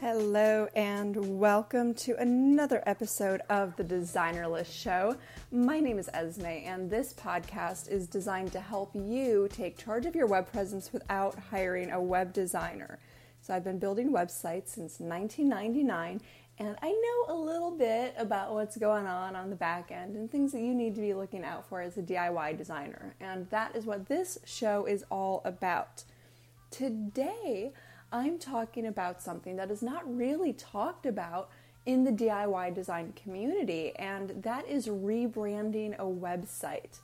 Hello, and welcome to another episode of the Designerless Show. My name is Esme, and this podcast is designed to help you take charge of your web presence without hiring a web designer. So, I've been building websites since 1999, and I know a little bit about what's going on on the back end and things that you need to be looking out for as a DIY designer. And that is what this show is all about. Today, I'm talking about something that is not really talked about in the DIY design community, and that is rebranding a website.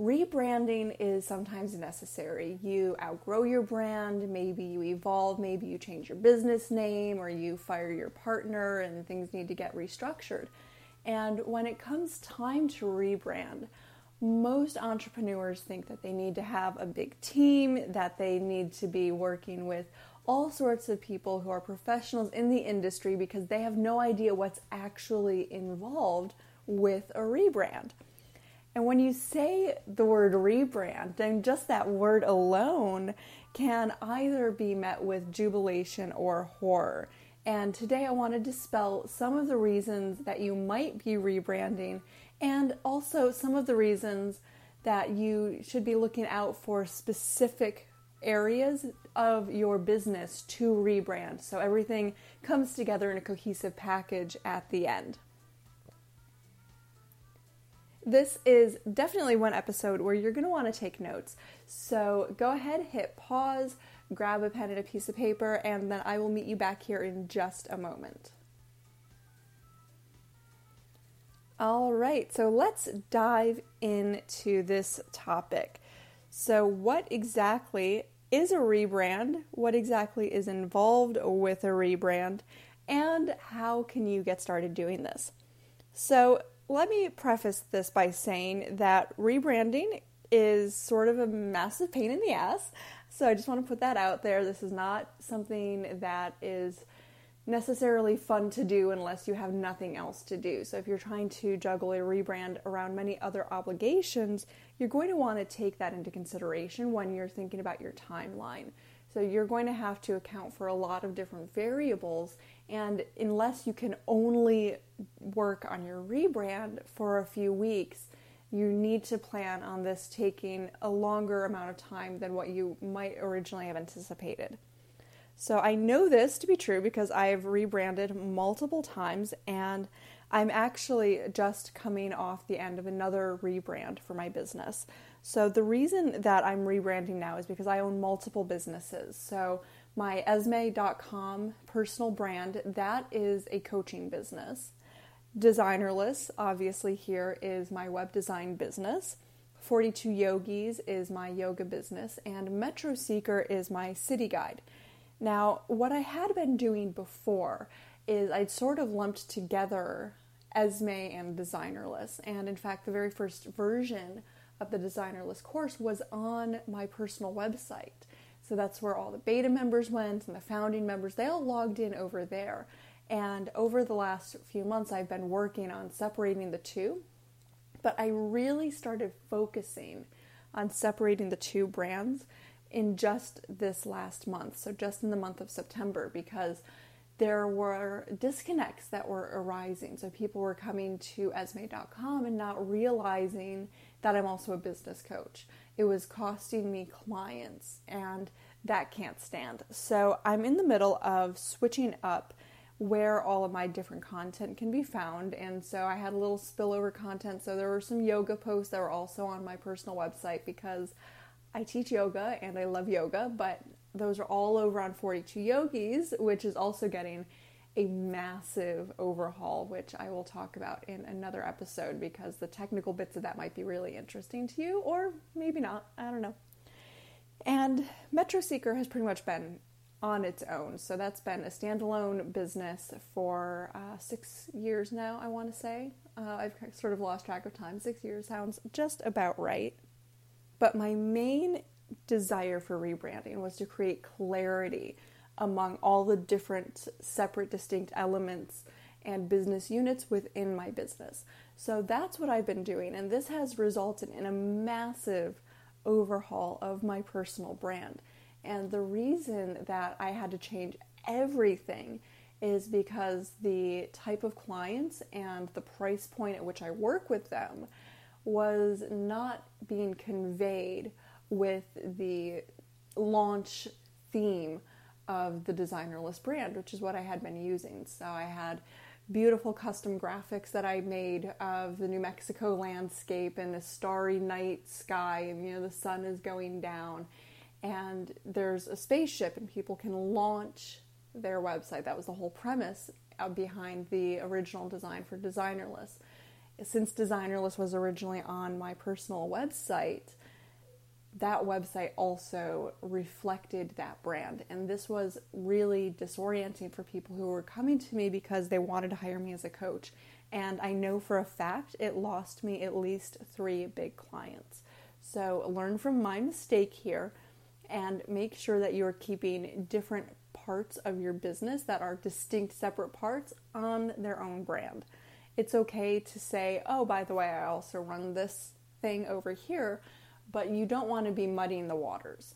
Rebranding is sometimes necessary. You outgrow your brand, maybe you evolve, maybe you change your business name, or you fire your partner and things need to get restructured. And when it comes time to rebrand, most entrepreneurs think that they need to have a big team, that they need to be working with all sorts of people who are professionals in the industry because they have no idea what's actually involved with a rebrand. And when you say the word rebrand, then just that word alone can either be met with jubilation or horror. And today I want to dispel some of the reasons that you might be rebranding and also some of the reasons that you should be looking out for specific areas of your business to rebrand. So everything comes together in a cohesive package at the end. This is definitely one episode where you're going to want to take notes. So go ahead, hit pause, grab a pen and a piece of paper, and then I will meet you back here in just a moment. All right, so let's dive into this topic. So, what exactly is a rebrand? What exactly is involved with a rebrand? And how can you get started doing this? So, let me preface this by saying that rebranding is sort of a massive pain in the ass. So, I just want to put that out there. This is not something that is necessarily fun to do unless you have nothing else to do. So, if you're trying to juggle a rebrand around many other obligations, you're going to want to take that into consideration when you're thinking about your timeline. So, you're going to have to account for a lot of different variables, and unless you can only work on your rebrand for a few weeks, you need to plan on this taking a longer amount of time than what you might originally have anticipated. So I know this to be true because I've rebranded multiple times and I'm actually just coming off the end of another rebrand for my business. So the reason that I'm rebranding now is because I own multiple businesses. So my esme.com personal brand, that is a coaching business. Designerless, obviously, here is my web design business. 42 Yogis is my yoga business, and Metro Seeker is my city guide. Now, what I had been doing before is I'd sort of lumped together Esme and Designerless. And in fact, the very first version of the Designerless course was on my personal website. So that's where all the beta members went and the founding members, they all logged in over there. And over the last few months, I've been working on separating the two. But I really started focusing on separating the two brands in just this last month, so just in the month of September, because there were disconnects that were arising. So people were coming to esme.com and not realizing that I'm also a business coach. It was costing me clients, and that can't stand. So I'm in the middle of switching up where all of my different content can be found. And so I had a little spillover content. So there were some yoga posts that were also on my personal website because I teach yoga and I love yoga, but those are all over on 42 Yogis, which is also getting a massive overhaul, which I will talk about in another episode because the technical bits of that might be really interesting to you, or maybe not. I don't know. And Metro Seeker has pretty much been on its own. So that's been a standalone business for uh, six years now, I want to say. Uh, I've sort of lost track of time. Six years sounds just about right. But my main desire for rebranding was to create clarity among all the different separate, distinct elements and business units within my business. So that's what I've been doing, and this has resulted in a massive overhaul of my personal brand. And the reason that I had to change everything is because the type of clients and the price point at which I work with them was not being conveyed with the launch theme of the designerless brand, which is what I had been using. So I had beautiful custom graphics that I made of the New Mexico landscape and the starry night sky, and you know, the sun is going down, and there's a spaceship, and people can launch their website. That was the whole premise uh, behind the original design for Designerless. Since Designerless was originally on my personal website, that website also reflected that brand. And this was really disorienting for people who were coming to me because they wanted to hire me as a coach. And I know for a fact it lost me at least three big clients. So learn from my mistake here and make sure that you're keeping different parts of your business that are distinct, separate parts on their own brand. It's okay to say, oh, by the way, I also run this thing over here but you don't want to be muddying the waters.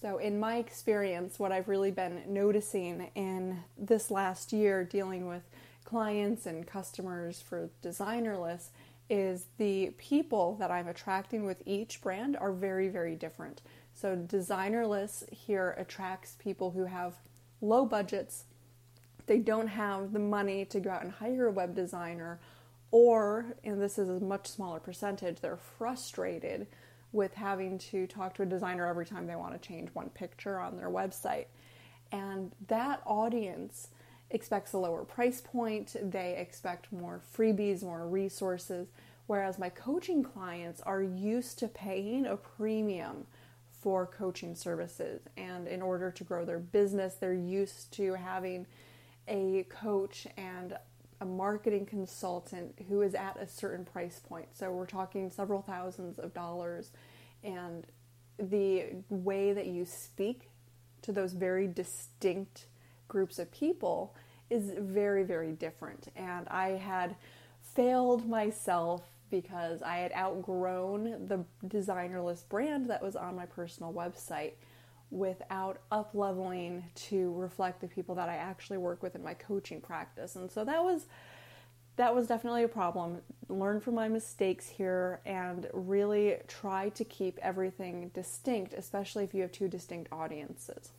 So, in my experience, what I've really been noticing in this last year dealing with clients and customers for Designerless is the people that I'm attracting with each brand are very, very different. So, Designerless here attracts people who have low budgets, they don't have the money to go out and hire a web designer, or, and this is a much smaller percentage, they're frustrated with having to talk to a designer every time they want to change one picture on their website. And that audience expects a lower price point, they expect more freebies, more resources, whereas my coaching clients are used to paying a premium for coaching services. And in order to grow their business, they're used to having a coach and a marketing consultant who is at a certain price point. So we're talking several thousands of dollars, and the way that you speak to those very distinct groups of people is very, very different. And I had failed myself because I had outgrown the designerless brand that was on my personal website without up leveling to reflect the people that I actually work with in my coaching practice. And so that was that was definitely a problem. Learn from my mistakes here and really try to keep everything distinct, especially if you have two distinct audiences.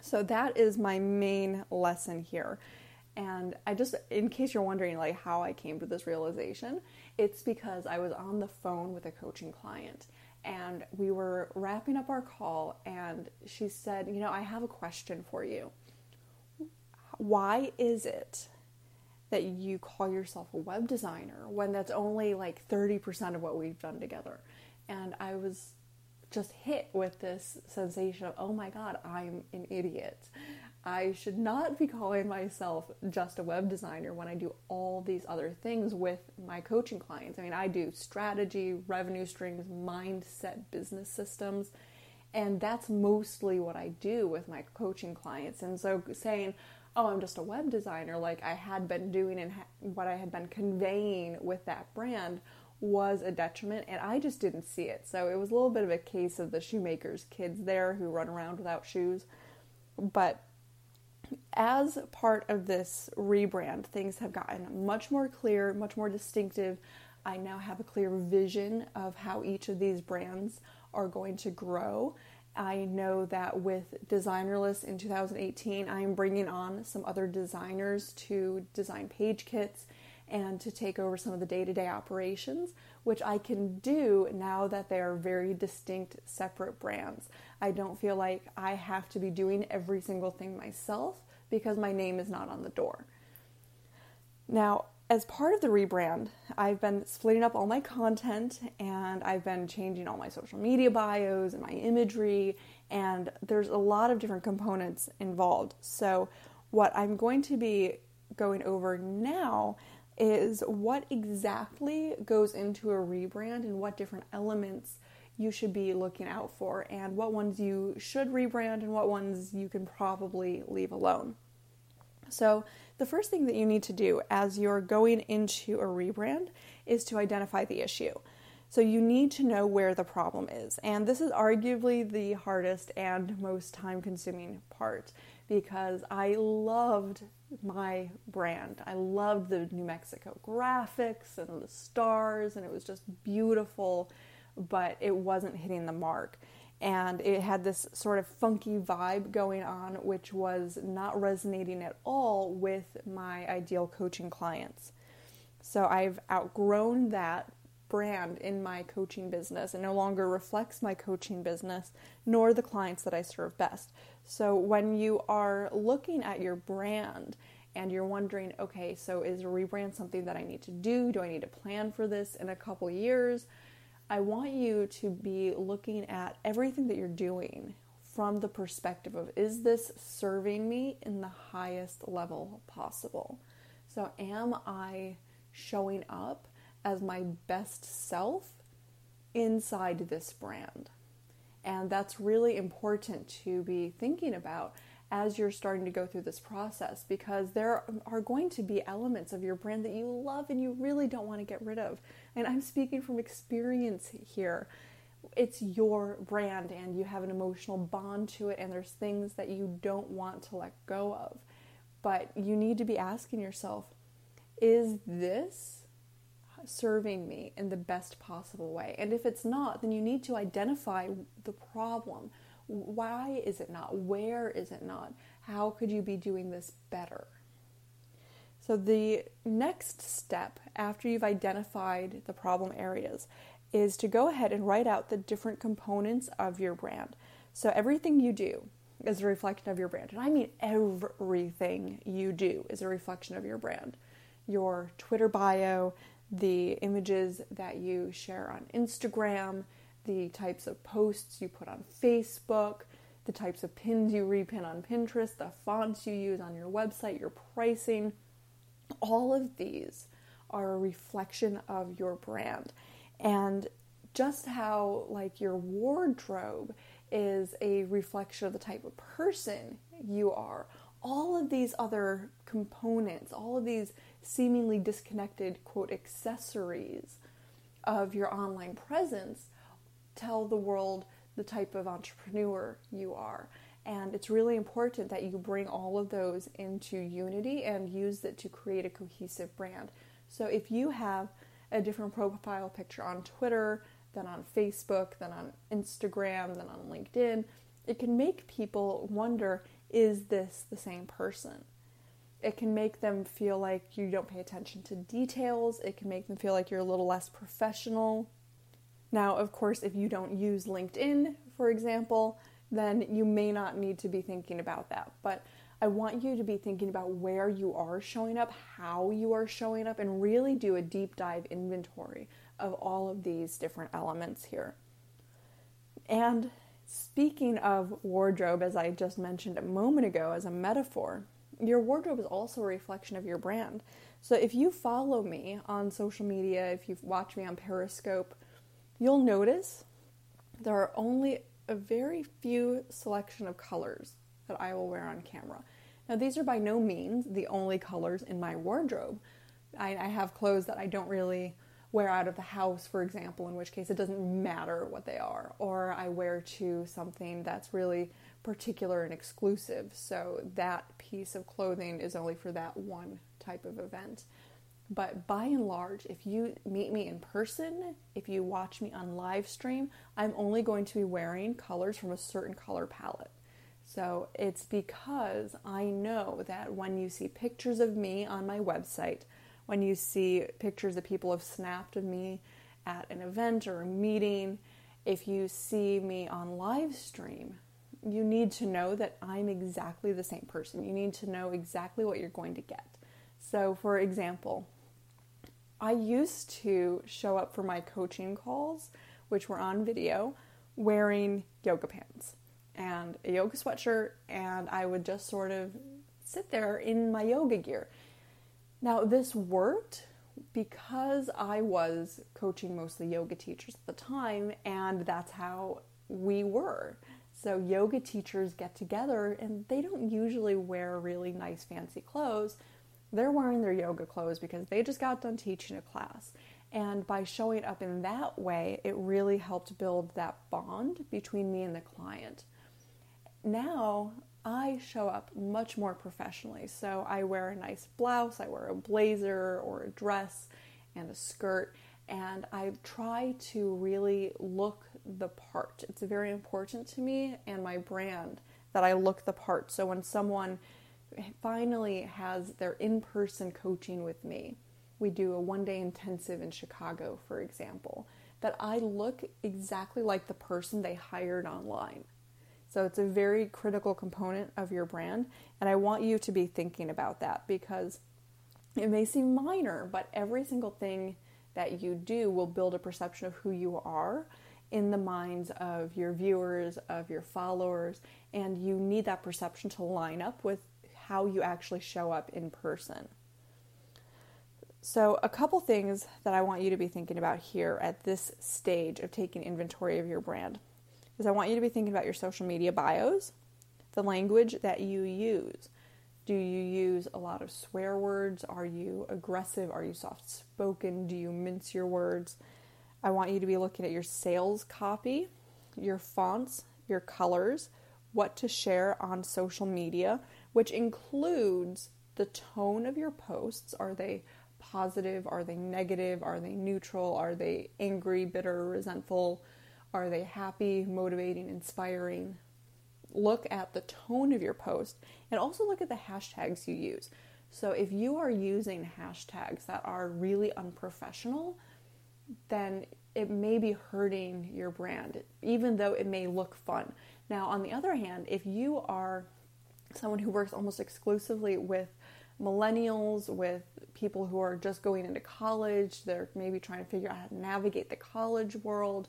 So that is my main lesson here. And I just, in case you're wondering, like how I came to this realization, it's because I was on the phone with a coaching client and we were wrapping up our call and she said, You know, I have a question for you. Why is it that you call yourself a web designer when that's only like 30% of what we've done together? And I was just hit with this sensation of, oh my God, I'm an idiot. I should not be calling myself just a web designer when I do all these other things with my coaching clients. I mean, I do strategy, revenue streams, mindset, business systems, and that's mostly what I do with my coaching clients. And so saying, oh, I'm just a web designer, like I had been doing and what I had been conveying with that brand was a detriment, and I just didn't see it. So it was a little bit of a case of the shoemaker's kids there who run around without shoes. But as part of this rebrand, things have gotten much more clear, much more distinctive. I now have a clear vision of how each of these brands are going to grow. I know that with Designerless in 2018, I am bringing on some other designers to design page kits and to take over some of the day to day operations, which I can do now that they are very distinct, separate brands. I don't feel like I have to be doing every single thing myself because my name is not on the door. Now, as part of the rebrand, I've been splitting up all my content and I've been changing all my social media bios and my imagery, and there's a lot of different components involved. So, what I'm going to be going over now is what exactly goes into a rebrand and what different elements you should be looking out for, and what ones you should rebrand and what ones you can probably leave alone. So, the first thing that you need to do as you're going into a rebrand is to identify the issue. So, you need to know where the problem is. And this is arguably the hardest and most time consuming part because I loved my brand. I loved the New Mexico graphics and the stars, and it was just beautiful, but it wasn't hitting the mark. And it had this sort of funky vibe going on, which was not resonating at all with my ideal coaching clients. So I've outgrown that brand in my coaching business. It no longer reflects my coaching business nor the clients that I serve best. So when you are looking at your brand and you're wondering, okay, so is a rebrand something that I need to do? Do I need to plan for this in a couple years? I want you to be looking at everything that you're doing from the perspective of is this serving me in the highest level possible? So, am I showing up as my best self inside this brand? And that's really important to be thinking about as you're starting to go through this process because there are going to be elements of your brand that you love and you really don't want to get rid of. And I'm speaking from experience here. It's your brand and you have an emotional bond to it, and there's things that you don't want to let go of. But you need to be asking yourself is this serving me in the best possible way? And if it's not, then you need to identify the problem. Why is it not? Where is it not? How could you be doing this better? So, the next step after you've identified the problem areas is to go ahead and write out the different components of your brand. So, everything you do is a reflection of your brand. And I mean, everything you do is a reflection of your brand. Your Twitter bio, the images that you share on Instagram, the types of posts you put on Facebook, the types of pins you repin on Pinterest, the fonts you use on your website, your pricing. All of these are a reflection of your brand. And just how, like, your wardrobe is a reflection of the type of person you are, all of these other components, all of these seemingly disconnected, quote, accessories of your online presence tell the world the type of entrepreneur you are. And it's really important that you bring all of those into unity and use it to create a cohesive brand. So if you have a different profile picture on Twitter than on Facebook, than on Instagram, than on LinkedIn, it can make people wonder is this the same person? It can make them feel like you don't pay attention to details. It can make them feel like you're a little less professional. Now, of course, if you don't use LinkedIn, for example, then you may not need to be thinking about that. But I want you to be thinking about where you are showing up, how you are showing up, and really do a deep dive inventory of all of these different elements here. And speaking of wardrobe, as I just mentioned a moment ago as a metaphor, your wardrobe is also a reflection of your brand. So if you follow me on social media, if you watch me on Periscope, you'll notice there are only a very few selection of colors that I will wear on camera. Now, these are by no means the only colors in my wardrobe. I, I, have clothes that I don't really wear out of the house, for example, in which case it doesn't matter what they are, or I wear to something that's really particular and exclusive. So that piece of clothing is only for that one type of event. But by and large, if you meet me in person, if you watch me on live stream, I'm only going to be wearing colors from a certain color palette. So it's because I know that when you see pictures of me on my website, when you see pictures that people have snapped of me at an event or a meeting, if you see me on live stream, you need to know that I'm exactly the same person. You need to know exactly what you're going to get. So, for example, I used to show up for my coaching calls, which were on video, wearing yoga pants and a yoga sweatshirt, and I would just sort of sit there in my yoga gear. Now, this worked because I was coaching mostly yoga teachers at the time, and that's how we were. So, yoga teachers get together and they don't usually wear really nice, fancy clothes. They're wearing their yoga clothes because they just got done teaching a class. And by showing up in that way, it really helped build that bond between me and the client. Now, I show up much more professionally. So I wear a nice blouse, I wear a blazer or a dress and a skirt, and I try to really look the part. It's very important to me and my brand that I look the part. So when someone finally has their in person coaching with me, we do a one day intensive in Chicago, for example, that I look exactly like the person they hired online. So it's a very critical component of your brand, and I want you to be thinking about that because it may seem minor, but every single thing that you do will build a perception of who you are in the minds of your viewers, of your followers, and you need that perception to line up with how you actually show up in person. So, a couple things that I want you to be thinking about here at this stage of taking inventory of your brand is I want you to be thinking about your social media bios, the language that you use. Do you use a lot of swear words? Are you aggressive? Are you soft spoken? Do you mince your words? I want you to be looking at your sales copy, your fonts, your colors, what to share on social media, which includes the tone of your posts. Are they positive? Are they negative? Are they neutral? Are they angry, bitter, resentful? Are they happy, motivating, inspiring? look at the tone of your post and also look at the hashtags you use. So if you are using hashtags that are really unprofessional, then it may be hurting your brand, even though it may look fun. Now, on the other hand, if you are someone who works almost exclusively with millennials, with people who are just going into college, they're maybe trying to figure out how to navigate the college world,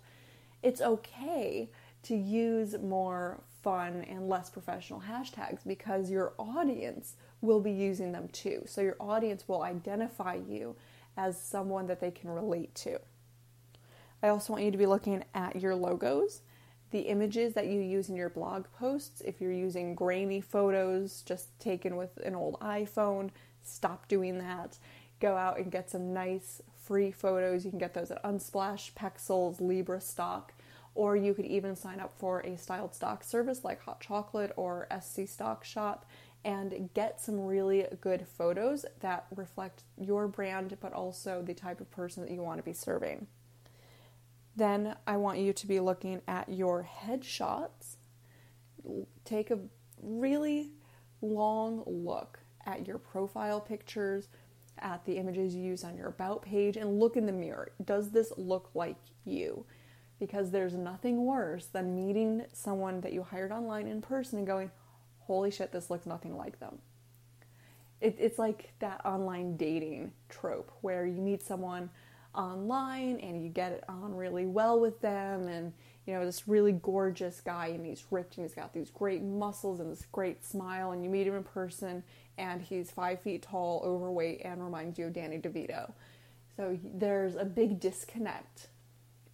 it's okay to use more fun and less professional hashtags because your audience will be using them too. So your audience will identify you as someone that they can relate to. I also want you to be looking at your logos, the images that you use in your blog posts. If you're using grainy photos just taken with an old iPhone, stop doing that. Go out and get some nice free photos. You can get those at Unsplash, Pexels, LibreStock or you could even sign up for a styled stock service like Haute Chocolate or SC Stock Shop and get some really good photos that reflect your brand but also the type of person that you want to be serving. Then I want you to be looking at your headshots. Take a really long look at your profile pictures, at the images you use on your about page, and look in the mirror. Does this look like you? because there's nothing worse than meeting someone that you hired online in person and going, holy shit, this looks nothing like them. It, it's like that online dating trope where you meet someone online and you get it on really well with them. And you know this really gorgeous guy and he's ripped and he's got these great muscles and this great smile. And you meet him in person and he's five feet tall overweight and reminds you of danny devito. So there's a big disconnect.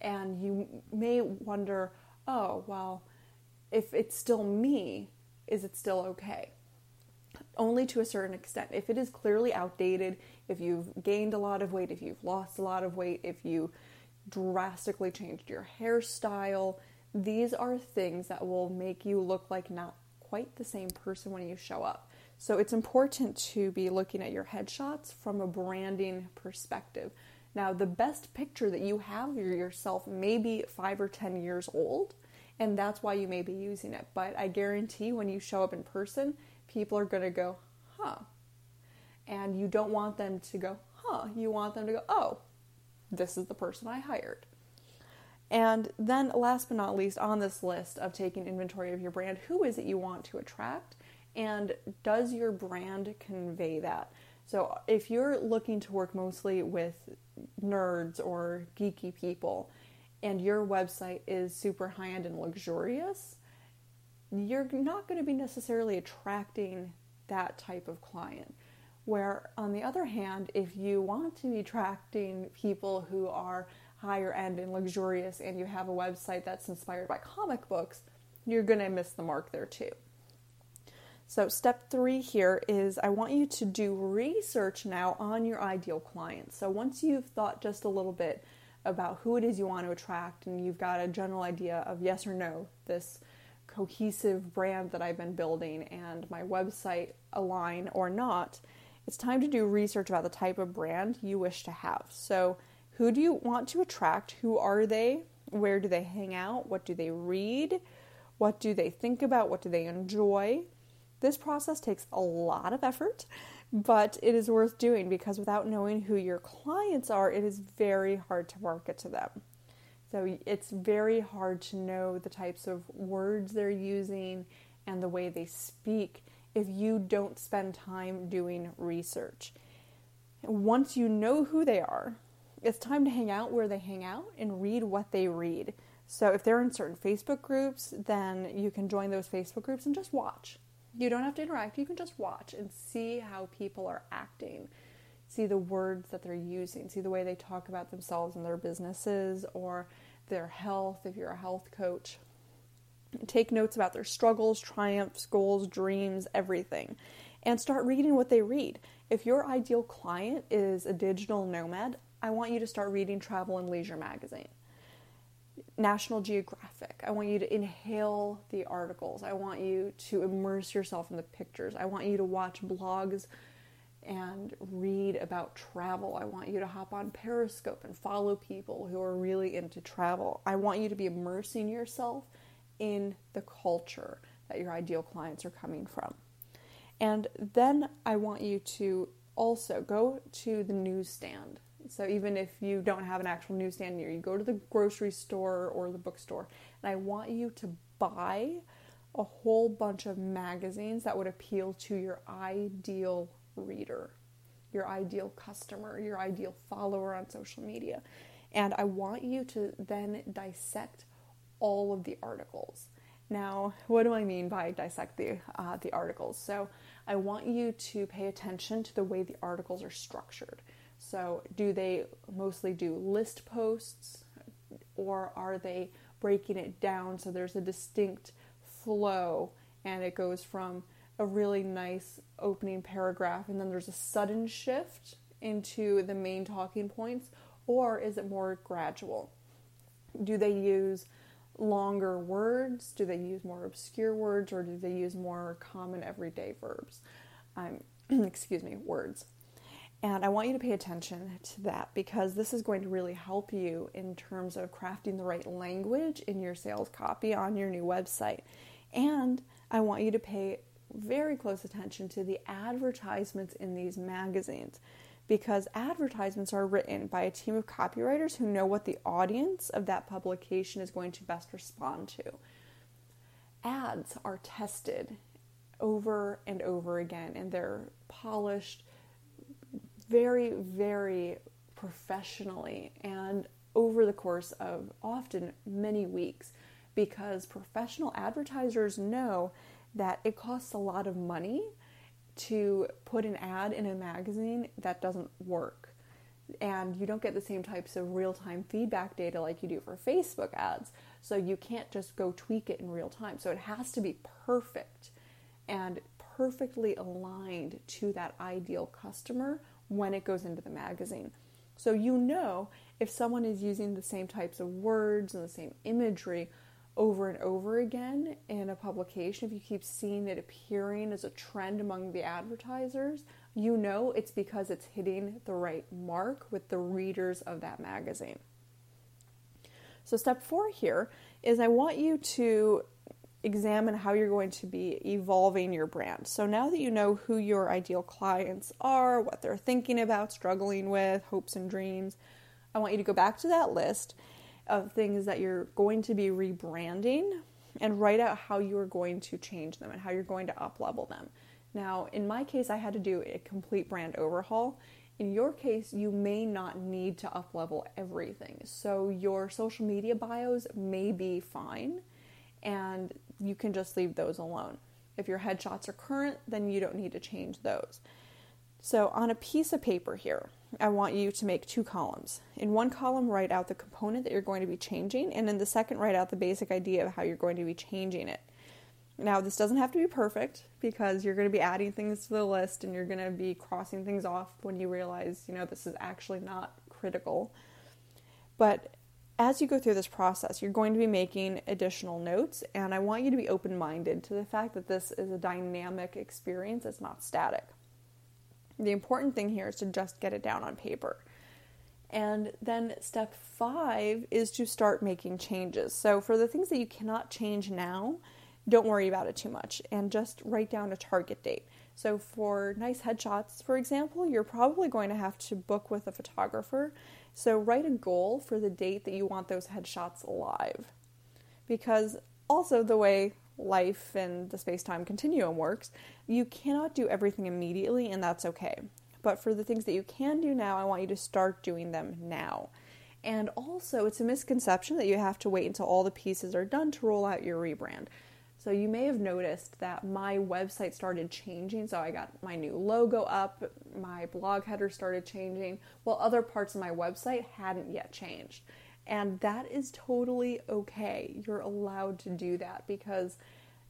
And you may wonder, oh, well, if it's still me, is it still okay? Only to a certain extent. If it is clearly outdated, if you've gained a lot of weight, if you've lost a lot of weight, if you drastically changed your hairstyle, these are things that will make you look like not quite the same person when you show up. So it's important to be looking at your headshots from a branding perspective. Now, the best picture that you have of yourself may be five or 10 years old, and that's why you may be using it. But I guarantee when you show up in person, people are going to go, huh. And you don't want them to go, huh. You want them to go, oh, this is the person I hired. And then, last but not least, on this list of taking inventory of your brand, who is it you want to attract? And does your brand convey that? So, if you're looking to work mostly with nerds or geeky people and your website is super high end and luxurious, you're not going to be necessarily attracting that type of client. Where, on the other hand, if you want to be attracting people who are higher end and luxurious and you have a website that's inspired by comic books, you're going to miss the mark there too. So, step three here is I want you to do research now on your ideal client. So, once you've thought just a little bit about who it is you want to attract and you've got a general idea of yes or no, this cohesive brand that I've been building and my website align or not, it's time to do research about the type of brand you wish to have. So, who do you want to attract? Who are they? Where do they hang out? What do they read? What do they think about? What do they enjoy? This process takes a lot of effort, but it is worth doing because without knowing who your clients are, it is very hard to market to them. So it's very hard to know the types of words they're using and the way they speak if you don't spend time doing research. Once you know who they are, it's time to hang out where they hang out and read what they read. So if they're in certain Facebook groups, then you can join those Facebook groups and just watch. You don't have to interact, you can just watch and see how people are acting. See the words that they're using, see the way they talk about themselves and their businesses or their health if you're a health coach. Take notes about their struggles, triumphs, goals, dreams, everything. And start reading what they read. If your ideal client is a digital nomad, I want you to start reading Travel and Leisure magazine. National Geographic. I want you to inhale the articles. I want you to immerse yourself in the pictures. I want you to watch blogs and read about travel. I want you to hop on Periscope and follow people who are really into travel. I want you to be immersing yourself in the culture that your ideal clients are coming from. And then I want you to also go to the newsstand. So even if you don't have an actual newsstand near you, go to the grocery store or the bookstore. And I want you to buy a whole bunch of magazines that would appeal to your ideal reader, your ideal customer, your ideal follower on social media. And I want you to then dissect all of the articles. Now, what do I mean by dissect the uh, the articles? So, I want you to pay attention to the way the articles are structured. So, do they mostly do list posts, or are they breaking it down so there's a distinct flow and it goes from a really nice opening paragraph and then there's a sudden shift into the main talking points, or is it more gradual? Do they use longer words? Do they use more obscure words, or do they use more common everyday verbs? Um, excuse me, words. And I want you to pay attention to that because this is going to really help you in terms of crafting the right language in your sales copy on your new website. And I want you to pay very close attention to the advertisements in these magazines because advertisements are written by a team of copywriters who know what the audience of that publication is going to best respond to. Ads are tested over and over again and they're polished very, very professionally and over the course of often many weeks because professional advertisers know that it costs a lot of money to put an ad in a magazine that doesn't work. And you don't get the same types of real time feedback data like you do for Facebook ads. So you can't just go tweak it in real time. So it has to be perfect and perfectly aligned to that ideal customer when it goes into the magazine. So you know if someone is using the same types of words and the same imagery over and over again in a publication, if you keep seeing it appearing as a trend among the advertisers, you know it's because it's hitting the right mark with the readers of that magazine. So, step four here is I want you to examine how you're going to be evolving your brand. So, now that you know who your ideal clients are, what they're thinking about, struggling with, hopes and dreams, I want you to go back to that list of things that you're going to be rebranding and write out how you are going to change them and how you're going to up level them. Now, in my case, I had to do a complete brand overhaul. In your case, you may not need to up level everything. So, your social media bios may be fine and you can just leave those alone. If your headshots are current, then you don't need to change those. So, on a piece of paper here, I want you to make two columns. In one column, write out the component that you're going to be changing, and in the second, write out the basic idea of how you're going to be changing it. Now, this doesn't have to be perfect because you're going to be adding things to the list and you're going to be crossing things off when you realize, you know, this is actually not critical. But as you go through this process, you're going to be making additional notes, and I want you to be open minded to the fact that this is a dynamic experience, it's not static. The important thing here is to just get it down on paper. And then step five is to start making changes. So, for the things that you cannot change now, don't worry about it too much and just write down a target date. So, for nice headshots, for example, you're probably going to have to book with a photographer so write a goal for the date that you want those headshots live. Because also the way life and the space-time continuum works, you cannot do everything immediately and that's okay. But for the things that you can do now, I want you to start doing them now. And also, it's a misconception that you have to wait until all the pieces are done to roll out your rebrand. So you may have noticed that my website started changing. So I got my new logo up, my blog header started changing, while other parts of my website hadn't yet changed. And that is totally okay. You're allowed to do that because,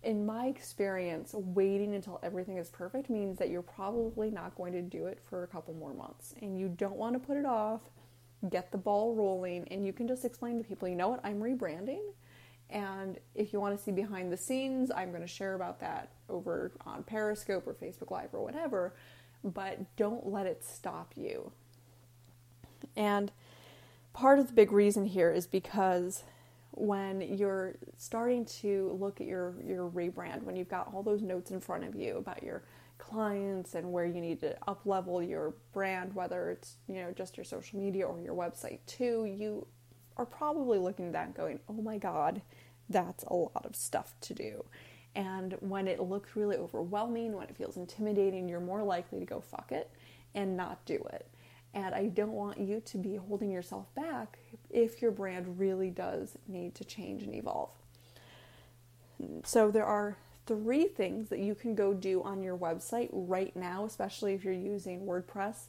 in my experience, waiting until everything is perfect means that you're probably not going to do it for a couple more months. And you don't want to put it off. Get the ball rolling, and you can just explain to people, you know what, I'm rebranding and if you want to see behind the scenes, I'm going to share about that over on Periscope or Facebook Live or whatever. But don't let it stop you. And part of the big reason here is because when you're starting to look at your, your rebrand, when you've got all those notes in front of you about your clients and where you need to up level your brand, whether it's you know just your social media or your website too, you are probably looking at that going, oh my God, that's a lot of stuff to do. And when it looks really overwhelming, when it feels intimidating, you're more likely to go fuck it and not do it. And I don't want you to be holding yourself back if your brand really does need to change and evolve. So there are three things that you can go do on your website right now, especially if you're using WordPress,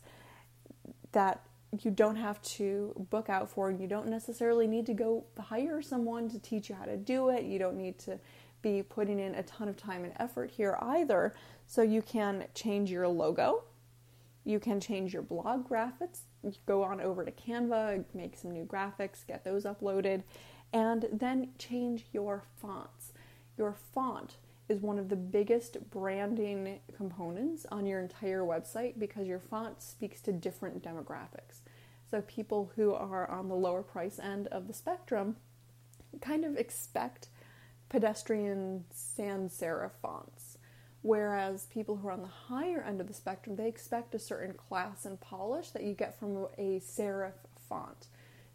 that you don't have to book out for you don't necessarily need to go hire someone to teach you how to do it. You don't need to be putting in a ton of time and effort here either. So you can change your logo. You can change your blog graphics. Go on over to Canva, make some new graphics, get those uploaded, and then change your fonts. Your font is one of the biggest branding components on your entire website because your font speaks to different demographics. So, people who are on the lower price end of the spectrum kind of expect pedestrian sans serif fonts. Whereas people who are on the higher end of the spectrum, they expect a certain class and polish that you get from a serif font.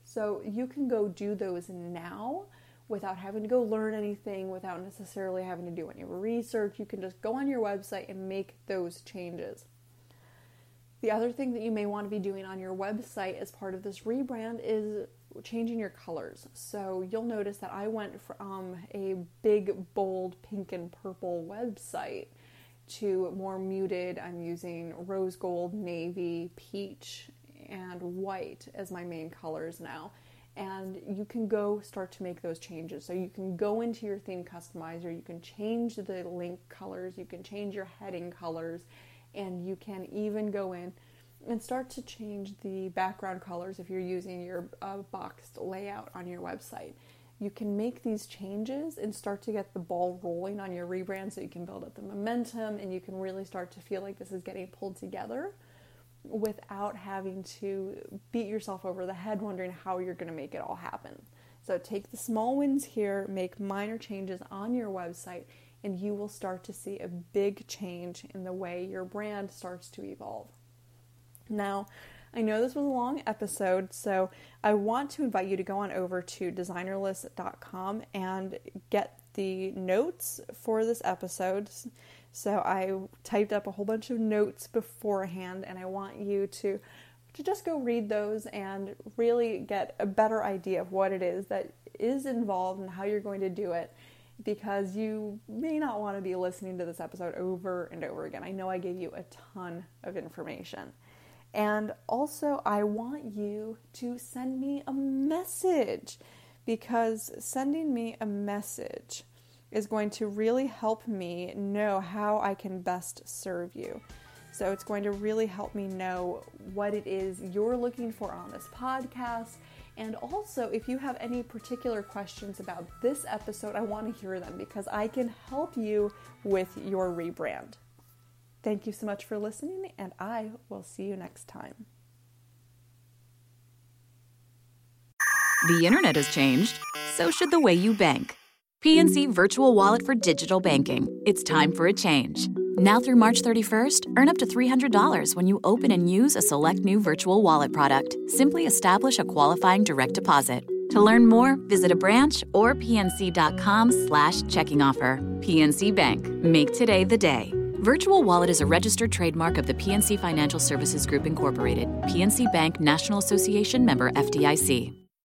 So you can go do those now without having to go learn anything, without necessarily having to do any research. You can just go on your website and make those changes. The other thing that you may want to be doing on your website as part of this rebrand is changing your colors. So you'll notice that I went from a big, bold pink and purple website to more muted. I'm using rose gold, navy, peach, and white as my main colors now and you can go start to make those changes. So you can go into your theme customizer, you can change the link colors, you can change your heading colors, and you can even go in and start to change the background colors if you're using your uh, boxed layout on your website. You can make these changes and start to get the ball rolling on your rebrand so you can build up the momentum and you can really start to feel like this is getting pulled together without having to beat yourself over the head wondering how you're going to make it all happen. So take the small wins here, make minor changes on your website, and you will start to see a big change in the way your brand starts to evolve. Now, I know this was a long episode, so I want to invite you to go on over to designerless.com and get the notes for this episode so I typed up a whole bunch of notes beforehand, and I want you to to just go read those and really get a better idea of what it is that is involved and how you're going to do it because you may not want to be listening to this episode over and over again. I know I gave you a ton of information. And also, I want you to send me a message because sending me a message is going to really help me know how I can best serve you. So it's going to really help me know what it is you're looking for on this podcast. And also, if you have any particular questions about this episode, I want to hear them because I can help you with your rebrand. Thank you so much for listening, and I will see you next time. The internet has changed, so should the way you bank. PNC Virtual Wallet for digital banking. It's time for a change. Now through March 31st, earn up to $300 when you open and use a select new virtual wallet product. Simply establish a qualifying direct deposit. To learn more, visit a branch or pnc.com slash checking offer. PNC Bank. Make today the day. Virtual Wallet is a registered trademark of the PNC Financial Services Group Incorporated. PNC Bank National Association member FDIC.